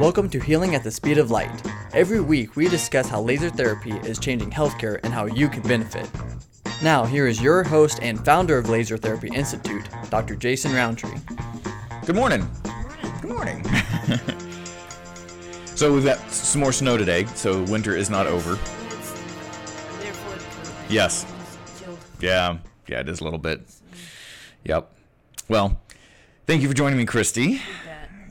Welcome to Healing at the Speed of Light. Every week, we discuss how laser therapy is changing healthcare and how you can benefit. Now, here is your host and founder of Laser Therapy Institute, Dr. Jason Rountree. Good morning. Good morning. so we've got some more snow today, so winter is not over. Yes. Yeah, yeah, it is a little bit. Yep. Well, thank you for joining me, Christy.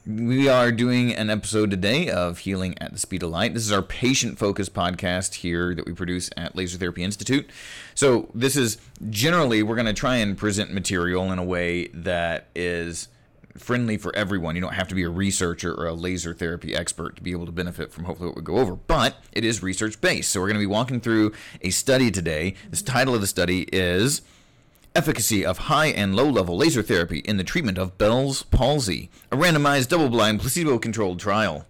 We are doing an episode today of Healing at the Speed of Light. This is our patient focused podcast here that we produce at Laser Therapy Institute. So, this is generally, we're going to try and present material in a way that is friendly for everyone. You don't have to be a researcher or a laser therapy expert to be able to benefit from hopefully what we go over, but it is research based. So, we're going to be walking through a study today. This title of the study is Efficacy of high and low level laser therapy in the treatment of Bell's palsy, a randomized double blind placebo controlled trial.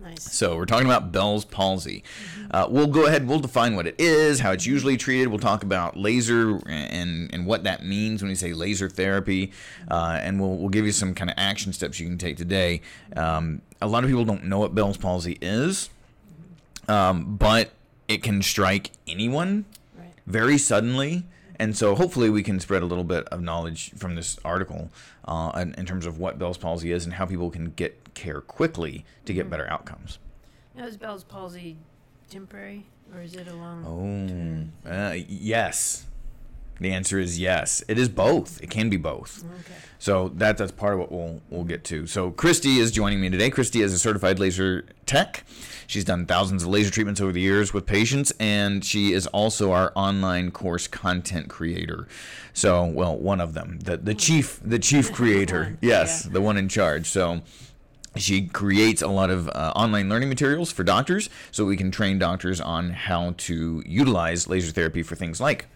Nice. So we're talking about Bell's palsy. Uh, we'll go ahead. We'll define what it is, how it's usually treated. We'll talk about laser and and what that means when we say laser therapy, uh, and we'll we'll give you some kind of action steps you can take today. Um, a lot of people don't know what Bell's palsy is, um, but it can strike anyone very suddenly. And so hopefully we can spread a little bit of knowledge from this article uh, in, in terms of what Bell's palsy is and how people can get care quickly to get better outcomes. Now, is Bell's palsy temporary or is it a long? Oh, uh, yes. The answer is yes. It is both. It can be both. Okay. So that that's part of what we'll we'll get to. So Christy is joining me today. Christy is a certified laser tech. She's done thousands of laser treatments over the years with patients, and she is also our online course content creator. So, well, one of them, the the chief the chief creator. Yes, yeah. the one in charge. So. She creates a lot of uh, online learning materials for doctors so we can train doctors on how to utilize laser therapy for things like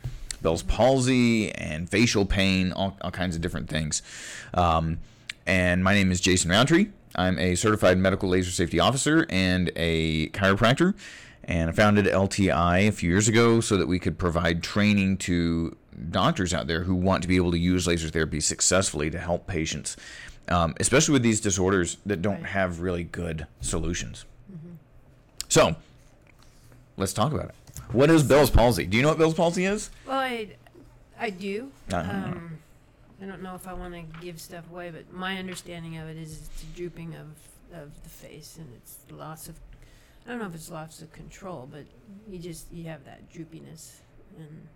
Bell's palsy and facial pain, all, all kinds of different things. Um, and my name is Jason Rountree. I'm a certified medical laser safety officer and a chiropractor. And I founded LTI a few years ago so that we could provide training to doctors out there who want to be able to use laser therapy successfully to help patients, um, especially with these disorders that don't have really good solutions. So, let's talk about it. What is Bell's palsy? Do you know what Bell's palsy is? Well, I, I do. Uh-huh. Um, I don't know if I want to give stuff away, but my understanding of it is it's a drooping of, of the face and it's loss of, I don't know if it's loss of control, but you just, you have that droopiness. And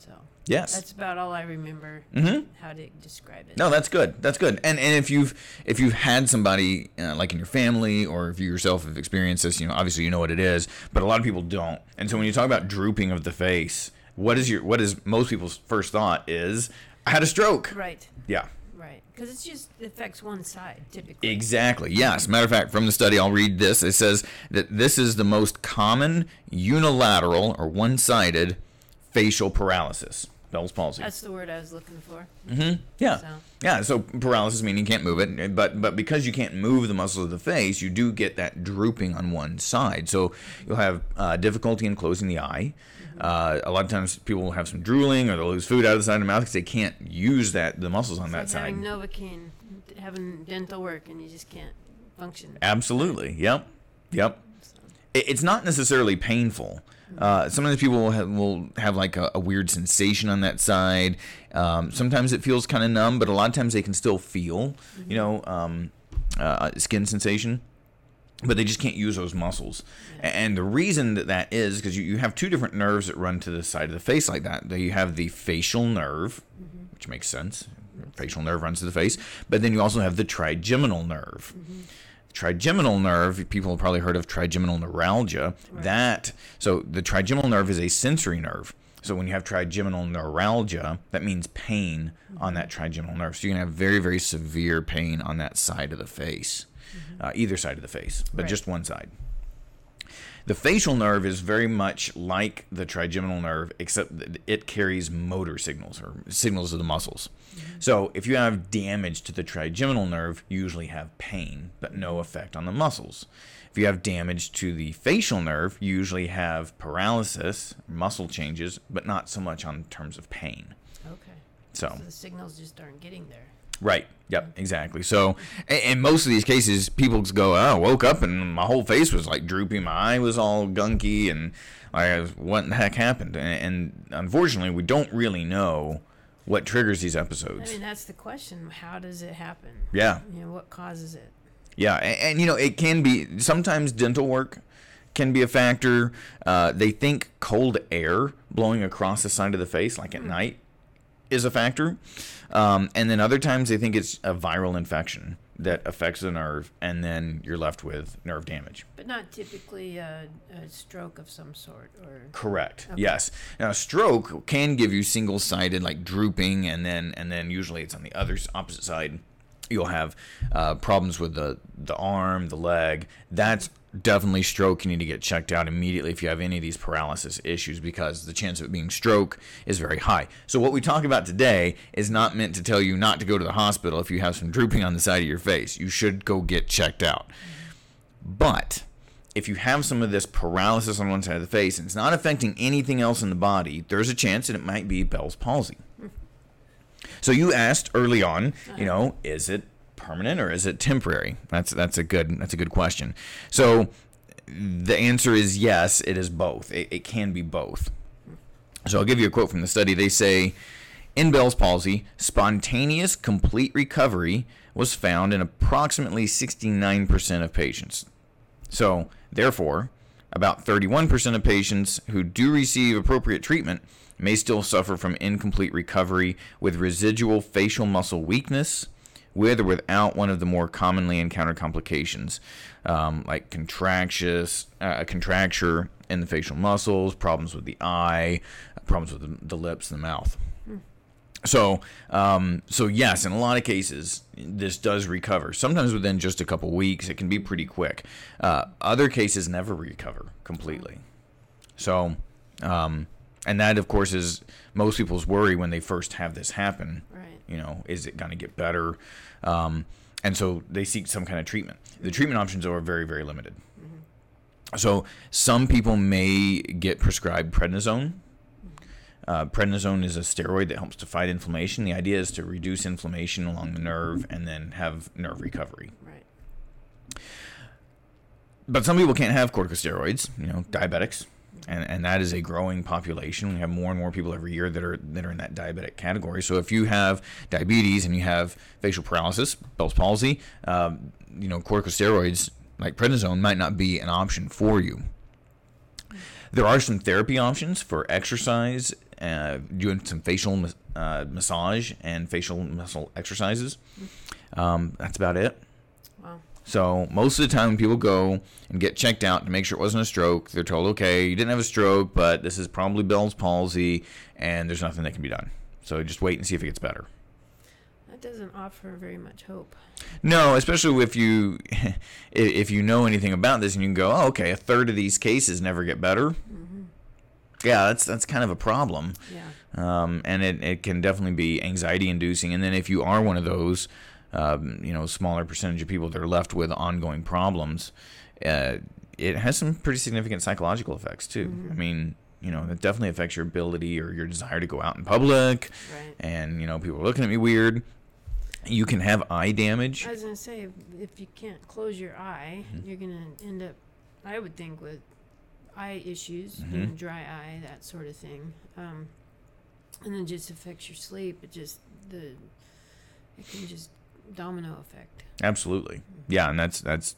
so Yes. that's about all I remember Mm-hmm. how to describe it. No, that's good. That's good. And and if you've if you've had somebody uh, like in your family or if you yourself have experienced this, you know, obviously you know what it is. But a lot of people don't. And so when you talk about drooping of the face, what is your what is most people's first thought is I had a stroke. Right, Yeah. right. Because it's just affects one side typically. Exactly. Yes. Matter of fact, from the study, I'll read this. It says that this is the most common unilateral or one-sided facial paralysis, Bell's palsy. That's the word I was looking for. Mm-hmm. Yeah. So. Yeah, so paralysis meaning you can't move it, but but because you can't move the muscles of the face, you do get that drooping on one side. So you'll have uh, difficulty in closing the eye. Uh, a lot of times people will have some drooling or they'll lose food out of the side of the mouth because they can't use that the muscles on It's that like side. having Novocaine, having dental work, and you just can't function. Absolutely. Yep. Yep. It- It's not necessarily painful. Uh, sometimes people will have, will have like a, a weird sensation on that side. Um, sometimes it feels kind of numb, but a lot of times they can still feel, you know, um, uh, skin sensation. But they just can't use those muscles. And the reason that that is because you, you have two different nerves that run to the side of the face like that. You have the facial nerve, which makes sense. Facial nerve runs to the face. But then you also have the trigeminal nerve trigeminal nerve people have probably heard of trigeminal neuralgia. That so the trigeminal nerve is a sensory nerve. So when you have trigeminal neuralgia that means pain on that trigeminal nerve. So you can have very very severe pain on that side of the face uh, either side of the face but Right. just one side the facial nerve is very much like the trigeminal nerve, except that it carries motor signals or signals of the muscles. Mm-hmm. So if you have damage to the trigeminal nerve, you usually have pain, but no effect on the muscles. If you have damage to the facial nerve, you usually have paralysis, muscle changes, but not so much on terms of pain. Okay. So So the signals just aren't getting there. Right. Yep. Exactly. So, in, most of these cases, people just go, "Oh, I woke up and my whole face was like droopy, my eye was all gunky, and I was, what the heck happened?" And, and unfortunately, we don't really know what triggers these episodes. I mean, that's the question. How does it happen? Yeah. You know, what causes it? Yeah, and, and you know it can be sometimes dental work can be a factor. Uh, they think cold air blowing across the side of the face, like at night, is a factor. Um, and then other times they think it's a viral infection that affects the nerve, and then you're left with nerve damage. But not typically a, a stroke of some sort, or Correct. Okay. Yes. Now, stroke can give you single-sided, like drooping, and then and then usually it's on the other opposite side. You'll have uh, problems with the the arm, the leg. That's definitely stroke. You need to get checked out immediately if you have any of these paralysis issues because the chance of it being stroke is very high. So what we talk about today is not meant to tell you not to go to the hospital if you have some drooping on the side of your face. You should go get checked out. But if you have some of this paralysis on one side of the face and it's not affecting anything else in the body, there's a chance that it might be Bell's palsy. So you asked early on, you uh-huh. know, is it permanent or is it temporary? That's that's a good that's a good question. So the answer is yes, it is both. It, it can be both. So I'll give you a quote from the study. They say, in Bell's palsy, spontaneous complete recovery was found in approximately 69% of patients. So, therefore, about 31% of patients who do receive appropriate treatment may still suffer from incomplete recovery with residual facial muscle weakness, with or without one of the more commonly encountered complications, um, like contractious, uh, a contracture in the facial muscles, problems with the eye, problems with the, the lips and the mouth. So, um, so yes, in a lot of cases, this does recover. Sometimes within just a couple weeks, it can be pretty quick. Uh, other cases never recover completely. So, um, and that, of course, is most people's worry when they first have this happen. right? You know, is it going to get better? Um, and so they seek some kind of treatment. The treatment options are very, very limited. So some people may get prescribed prednisone. Uh, prednisone is a steroid that helps to fight inflammation. The idea is to reduce inflammation along the nerve and then have nerve recovery. Right. But some people can't have corticosteroids, you know, diabetics. And, and that is a growing population. We have more and more people every year that are that are in that diabetic category. So if you have diabetes and you have facial paralysis, Bell's palsy, um, you know, corticosteroids like prednisone might not be an option for you. There are some therapy options for exercise, uh, doing some facial uh, massage and facial muscle exercises. Um, that's about it. So most of the time, when people go and get checked out to make sure it wasn't a stroke, they're told, "Okay, you didn't have a stroke, but this is probably Bell's palsy, and there's nothing that can be done. So just wait and see if it gets better." That doesn't offer very much hope. No, especially if you if you know anything about this and you can go, oh, okay, a third of these cases never get better. Yeah, that's that's kind of a problem, Yeah. um, and it, it can definitely be anxiety inducing. And then if you are one of those, um, you know, smaller percentage of people that are left with ongoing problems, uh, it has some pretty significant psychological effects too. I mean, you know, it definitely affects your ability or your desire to go out in public, Right. and you know, people are looking at me weird. You can have eye damage. I was gonna say, if, you can't close your eye, Mm-hmm. you're gonna end up, I would think, with eye issues, you Mhm. know, dry eye, that sort of thing. Um, and then just affects your sleep. It just the, it can just domino effect. Absolutely. Yeah, and that's that's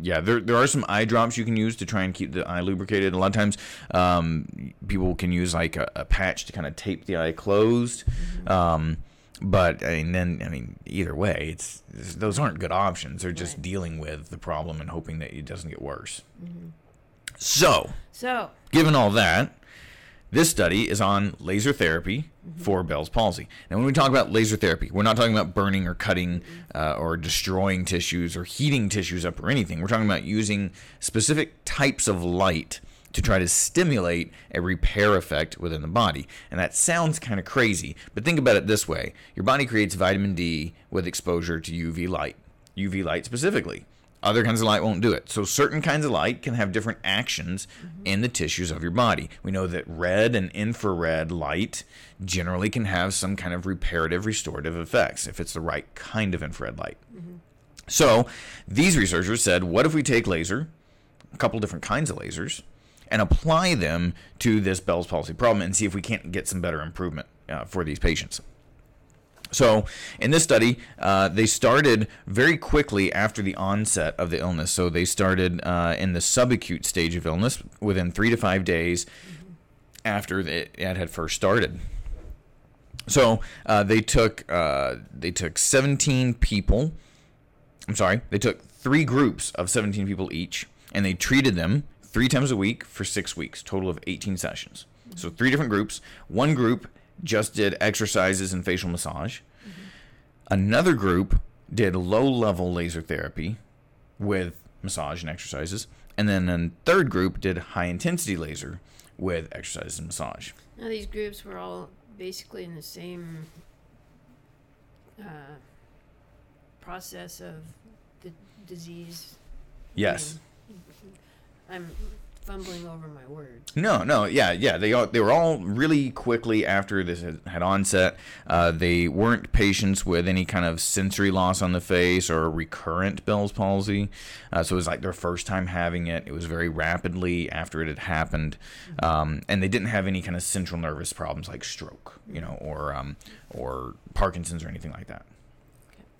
yeah. There there are some eye drops you can use to try and keep the eye lubricated. A lot of times, um, people can use like a, a patch to kind of tape the eye closed. Um, but I mean, then I mean, either way, it's those aren't good options. They're just Right. dealing with the problem and hoping that it doesn't get worse. Mm-hmm. So, So, given all that, this study is on laser therapy for Bell's palsy. Now, when we talk about laser therapy, we're not talking about burning or cutting uh, or destroying tissues or heating tissues up or anything. We're talking about using specific types of light to try to stimulate a repair effect within the body. And that sounds kind of crazy, but think about it this way your body creates vitamin D with exposure to UV light, UV light specifically. Other kinds of light won't do it. So certain kinds of light can have different actions in the tissues of your body. We know that red and infrared light generally can have some kind of reparative, restorative effects if it's the right kind of infrared light. So these researchers said, what if we take laser, a couple different kinds of lasers, and apply them to this Bell's palsy problem and see if we can't get some better improvement uh, for these patients. So, in this study, uh, they started very quickly after the onset of the illness. So, they started uh, in the subacute stage of illness within three to five days after it, had first started. So, uh, they took uh, they took 17 people. I'm sorry, they took three groups of 17 people each, and they treated them three times a week for six weeks, total of 18 sessions. So, three different groups. One group just did exercises and facial massage. Another group did low level laser therapy with massage and exercises. And then a third group did high intensity laser with exercises and massage. Now these groups were all basically in the same uh, process of the disease. Yes. I'm fumbling over my words. No, no, yeah, yeah. They all, they were all really quickly after this had, had onset. Uh, they weren't patients with any kind of sensory loss on the face or recurrent Bell's palsy. Uh, so it was like their first time having it. It was very rapidly after it had happened, um, and they didn't have any kind of central nervous problems like stroke, you know, or um, or Parkinson's or anything like that.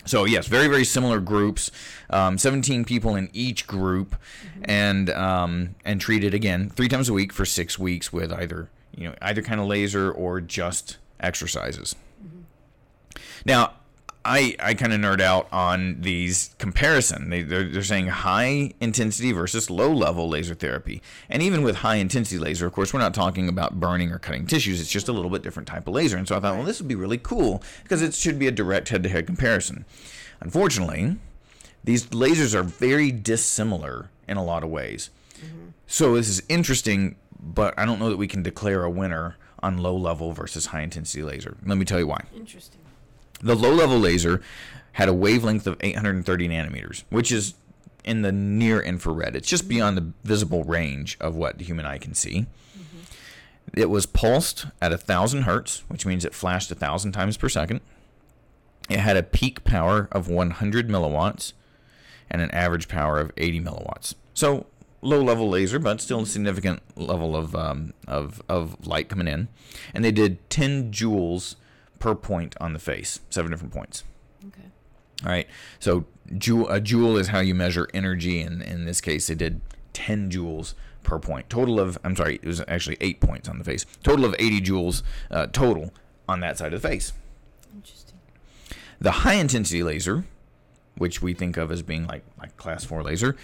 So yes, very very similar groups, um, 17 people in each group, and um, and treated again three times a week for six weeks with either you know either kind of laser or just exercises. Now, I I kind of nerd out on these comparison. They they're, they're saying high intensity versus low level laser therapy, and even with high intensity laser, of course, we're not talking about burning or cutting tissues. It's just a little bit different type of laser. And so I thought, well, this would be really cool because it should be a direct head to head comparison. Unfortunately, these lasers are very dissimilar in a lot of ways. Mm-hmm. So this is interesting, but I don't know that we can declare a winner on low level versus high intensity laser. Let me tell you why. Interesting. The low level laser had a wavelength of 830 nanometers, which is in the near infrared. It's just beyond the visible range of what the human eye can see. It was pulsed at 1,000 hertz, which means it flashed 1,000 times per second. It had a peak power of 100 milliwatts and an average power of 80 milliwatts. So low level laser, but still a significant level of, um, of, of light coming in. And they did 10 joules per point on the face, seven different points. Okay. All right. So joule, a joule is how you measure energy. And in this case, they did 10 joules per point. Total of, I'm sorry, it was actually eight points on the face. Total of 80 joules uh, total on that side of the face. Interesting. The high intensity laser, which we think of as being like like class 4 laser,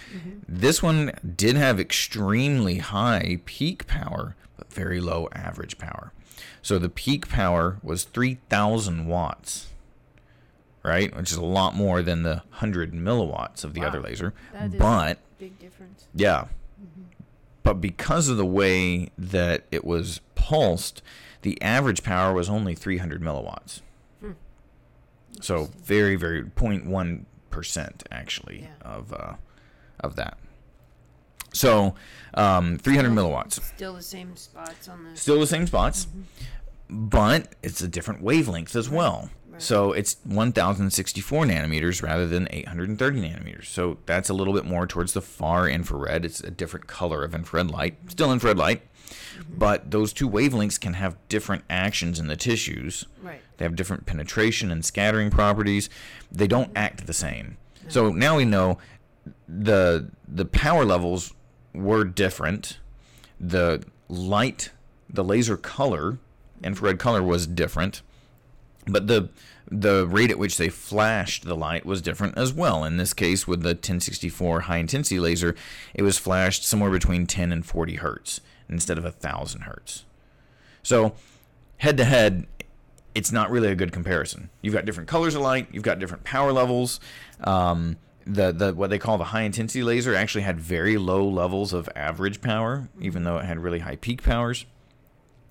this one did have extremely high peak power but very low average power. So the peak power was 3000 watts. Right? Which is a lot more than the 100 milliwatts of the other laser. That is But Big difference. yeah. But because of the way that it was pulsed, the average power was only 300 milliwatts. So very, very 0.1 percent actually Yeah. of uh, of that. So um, 300 milliwatts, Still the same spots on the. still the same spots, mm-hmm. but it's a different wavelength as well. Right. So it's 1064 nanometers rather than 830 nanometers. So that's a little bit more towards the far infrared. It's a different color of infrared light, mm-hmm. still infrared light, mm-hmm. but those two wavelengths can have different actions in the tissues. Right. They have different penetration and scattering properties. They don't act the same. So now we know the the power levels were different. The light, the laser color, infrared color was different, but the the rate at which they flashed the light was different as well. In this case, with the 1064 high intensity laser, it was flashed somewhere between 10 and 40 hertz instead of a thousand hertz. So, head to head, it's not really a good comparison. You've got different colors of light, you've got different power levels. Um, the the what they call the high intensity laser actually had very low levels of average power, even though it had really high peak powers.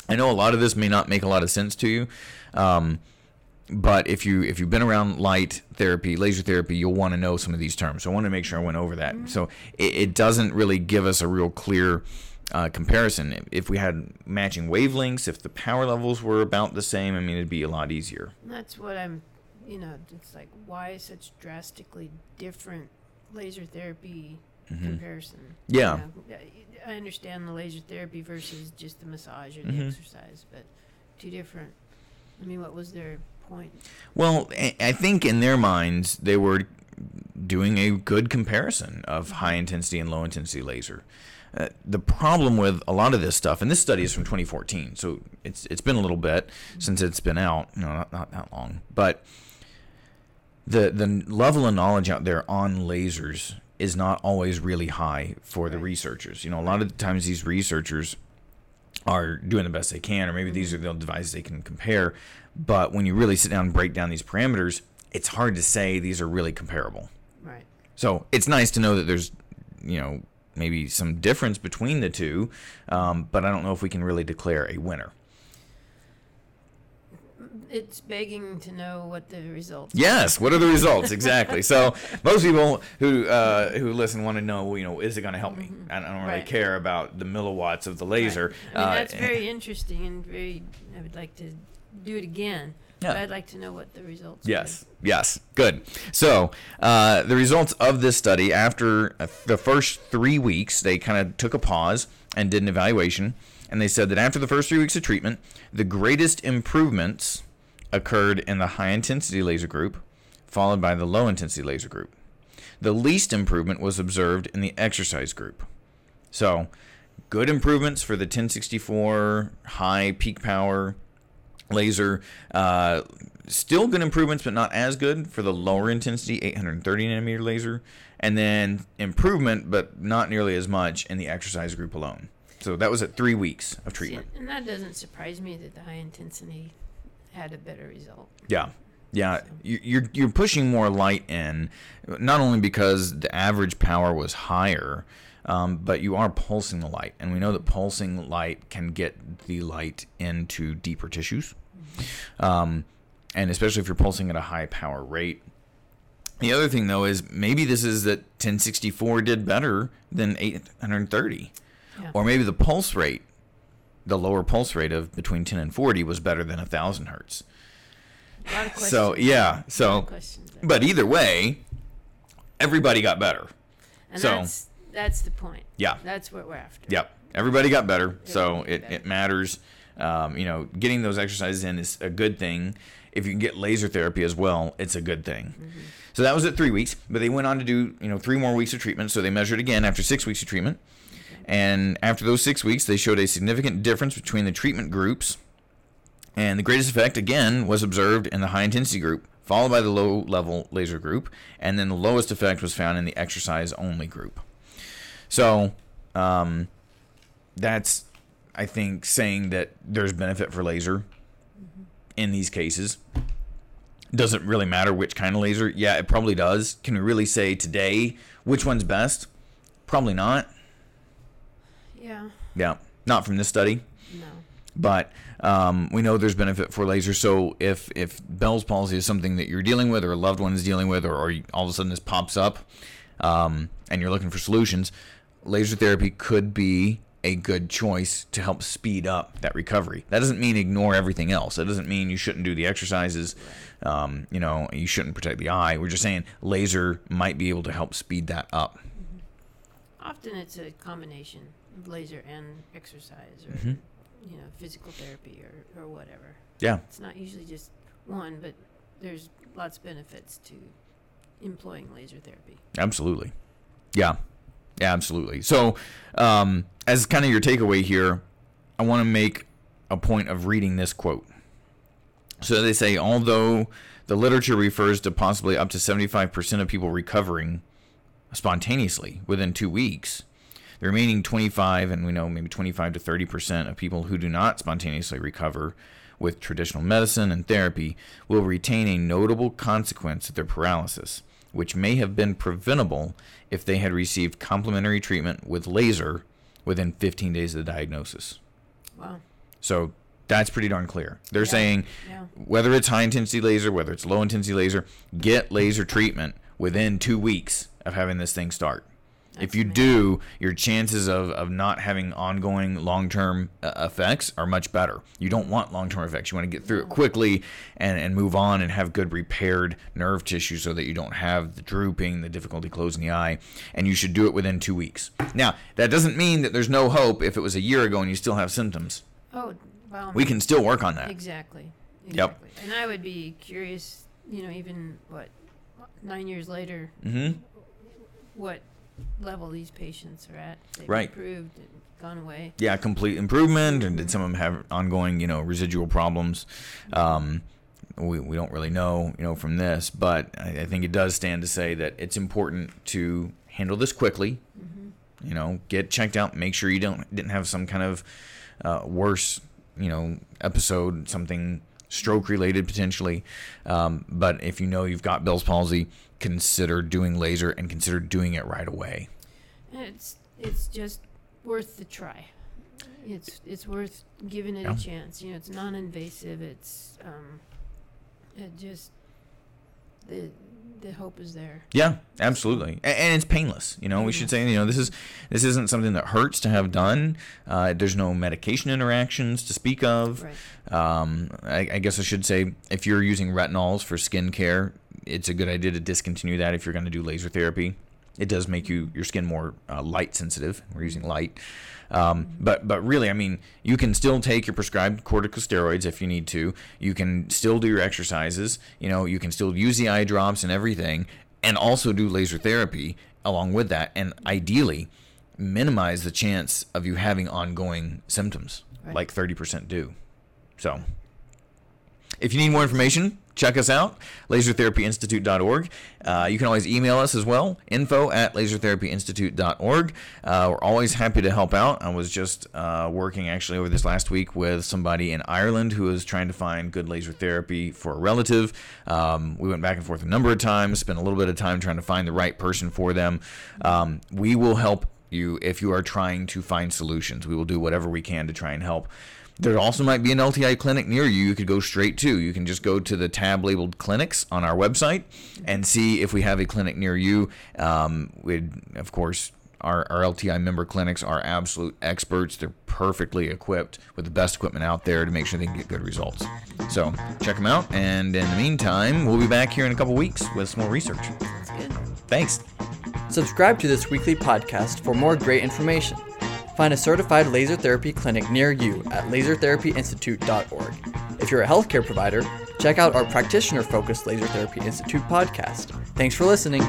I know a lot of this may not make a lot of sense to you. Um, but if you if you've been around light therapy, laser therapy, you'll want to know some of these terms. So I want to make sure I went over that. So it, it doesn't really give us a real clear uh, comparison. If we had matching wavelengths, if the power levels were about the same, I mean, it'd be a lot easier. That's what I'm, you know, it's like why such drastically different laser therapy comparison. Mm-hmm. Yeah. You know, I understand the laser therapy versus just the massage or the Mhm. exercise, but two different. I mean, what was their point? Well, I think in their minds they were doing a good comparison of high intensity and low intensity laser. Uh, the problem with a lot of this stuff, and this study is from 2014, so it's it's been a little bit since it's been out, you know, not, not that long, but the the level of knowledge out there on lasers is not always really high for the researchers. You know, a lot of the times these researchers are doing the best they can, or maybe these are the devices they can compare. But when you really sit down and break down these parameters, it's hard to say these are really comparable. Right. So it's nice to know that there's, you know, maybe some difference between the two, um, but I don't know if we can really declare a winner. It's begging to know what the results. Are. Yes. What are the results exactly? so most people who uh, who listen want to know, you know, is it going to help me? I don't really Right. care about the milliwatts of the laser. I mean, Uh, that's very interesting and very. I would like to do it again. But Yeah. I'd like to know what the results. Are. Yes, yes, good. So, uh, the results of this study after uh, the first three weeks, they kind of took a pause and did an evaluation. And they said that after the first three weeks of treatment, the greatest improvements occurred in the high intensity laser group, followed by the low intensity laser group. The least improvement was observed in the exercise group. So, good improvements for the 1064 high peak power laser. Uh, still good improvements, but not as good for the lower intensity 830 nanometer laser. And then improvement, but not nearly as much in the exercise group alone. So that was at three weeks of See, treatment. and that doesn't surprise me that the high intensity had a better result. Yeah. Yeah, you- you're you're pushing more light in, not only because the average power was higher, um, but you are pulsing the light, and we know that pulsing light can get the light into deeper tissues, um, and especially if you're pulsing at a high power rate. The other thing though is maybe this is that 1064 did better than 830, Yeah. or maybe the pulse rate, the lower pulse rate of between 10 and 40 was better than 1000 hertz. A lot of questions. So yeah, A lot so of questions but either way, everybody got better. and so- that's that's the point. Yeah. That's what we're after. Yep, everybody got better. So Everybody it, got it better. matters. Um, you know, getting those exercises in is a good thing. If you can get laser therapy as well, it's a good thing. So that was at three weeks, but they went on to do you know three more weeks of treatment. So they measured again after six weeks of treatment, and after those six weeks, they showed a significant difference between the treatment groups. And the greatest effect again was observed in the high intensity group, followed by the low level laser group, and then the lowest effect was found in the exercise only group. So, um, that's, I think, saying that there's benefit for laser in these cases. Doesn't really matter which kind of laser. Yeah, it probably does. Can we really say today which one's best? Probably not. Yeah. Yeah, not from this study No. but um, we know there's benefit for laser. So if if Bell's palsy is something that you're dealing with, or a loved one is dealing with, or, or all of a sudden this pops up, um, and you're looking for solutions, laser therapy could be a good choice to help speed up that recovery. That doesn't mean ignore everything else. That doesn't mean you shouldn't do the exercises. Um, you know, you shouldn't protect the eye. We're just saying laser might be able to help speed that up. Often it's a combination laser and exercise or Mhm. you know physical therapy or, or whatever. Yeah. It's not usually just one, but there's lots of benefits to employing laser therapy. Absolutely. Yeah. Yeah, absolutely. So, um, as kind of your takeaway here, I want to make a point of reading this quote. So they say, although the literature refers to possibly up to 75% of people recovering spontaneously within two weeks, the remaining 25, and we know maybe 25 to 30% of people who do not spontaneously recover with traditional medicine and therapy will retain a notable consequence of their paralysis, which may have been preventable if they had received complementary treatment with laser within 15 days of the diagnosis. Wow. So That's pretty darn clear. They're saying Yeah. whether it's high intensity laser, whether it's low intensity laser, get laser treatment within two weeks of having this thing start. If you do, your chances of, of not having ongoing long term uh, effects are much better. You don't want long term effects. You want to get through it quickly and, and move on and have good repaired nerve tissue so that you don't have the drooping, the difficulty closing the eye. And you should do it within two weeks. Now, that doesn't mean that there's no hope if it was a year ago and you still have symptoms. Oh, well. We can still work on that. Exactly. Yep. And I would be curious, you know, even what nine years later, Mm-hmm. what level these patients are at. They've Right. improved and gone away. yeah, complete improvement, and did some of them have ongoing, you know, residual problems? Um, we, we don't really know, you know, from this, but I, I think it does stand to say that it's important to handle this quickly. You know, get checked out, make sure you don't didn't have some kind of uh, worse, you know, episode, something stroke related potentially. Um, but if you know you've got Bell's palsy, consider doing laser and consider doing it right away. It's it's just worth the try. It's it's worth giving it Yeah. a chance. You know, it's non-invasive. It's um, it just the the hope is there. Yeah, absolutely, A- and it's painless. You know, we should say, you know, this is this isn't something that hurts to have done. Uh, there's no medication interactions to speak of. Right. Um, I, I guess I should say, if you're using retinols for skin care, it's a good idea to discontinue that if you're going to do laser therapy. It does make you your skin more uh, light sensitive. We're using light, um, but but really, I mean, you can still take your prescribed corticosteroids if you need to. You can still do your exercises. You know, you can still use the eye drops and everything, and also do laser therapy along with that. And ideally, minimize the chance of you having ongoing symptoms, Right. like thirty percent do. So, if you need more information, check us out, lasertherapyinstitute.org. Uh, you can always email us as well, info at lasertherapyinstitute.org. Uh, we're always happy to help out. I was just uh, working actually over this last week with somebody in Ireland who was trying to find good laser therapy for a relative. Um, we went back and forth a number of times, spent a little bit of time trying to find the right person for them. Um, we will help you if you are trying to find solutions. We will do whatever we can to try and help. There also might be an LTI clinic near you. You could go straight to. You can just go to the tab labeled clinics on our website and see if we have a clinic near you. Um, we'd, of course, our, our LTI member clinics are absolute experts. They're perfectly equipped with the best equipment out there to make sure they can get good results. So check them out. And in the meantime, we'll be back here in a couple weeks with some more research. That's good. Thanks. Subscribe to this weekly podcast for more great information. Find a certified laser therapy clinic near you at lasertherapyinstitute.org. If you're a healthcare provider, check out our practitioner focused Laser Therapy Institute podcast. Thanks for listening.